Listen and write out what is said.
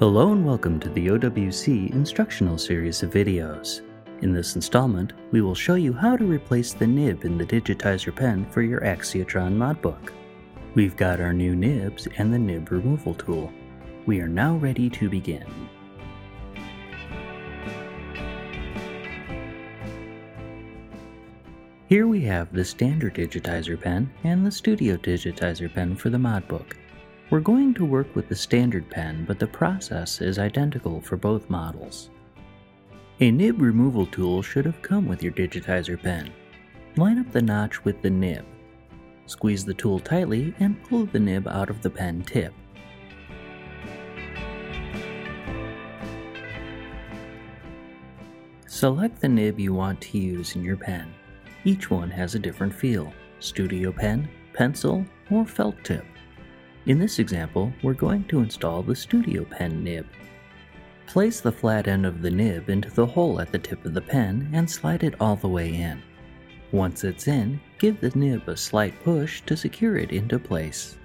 Hello and welcome to the OWC instructional series of videos. In this installment, we will show you how to replace the nib in the digitizer pen for your Axiotron modbook. We've got our new nibs and the nib removal tool. We are now ready to begin. Here we have the standard digitizer pen and the studio digitizer pen for the modbook. We're going to work with the standard pen, but the process is identical for both models. A nib removal tool should have come with your digitizer pen. Line up the notch with the nib. Squeeze the tool tightly and pull the nib out of the pen tip. Select the nib you want to use in your pen. Each one has a different feel studio pen, pencil, or felt tip. In this example, we're going to install the Studio Pen nib. Place the flat end of the nib into the hole at the tip of the pen and slide it all the way in. Once it's in, give the nib a slight push to secure it into place.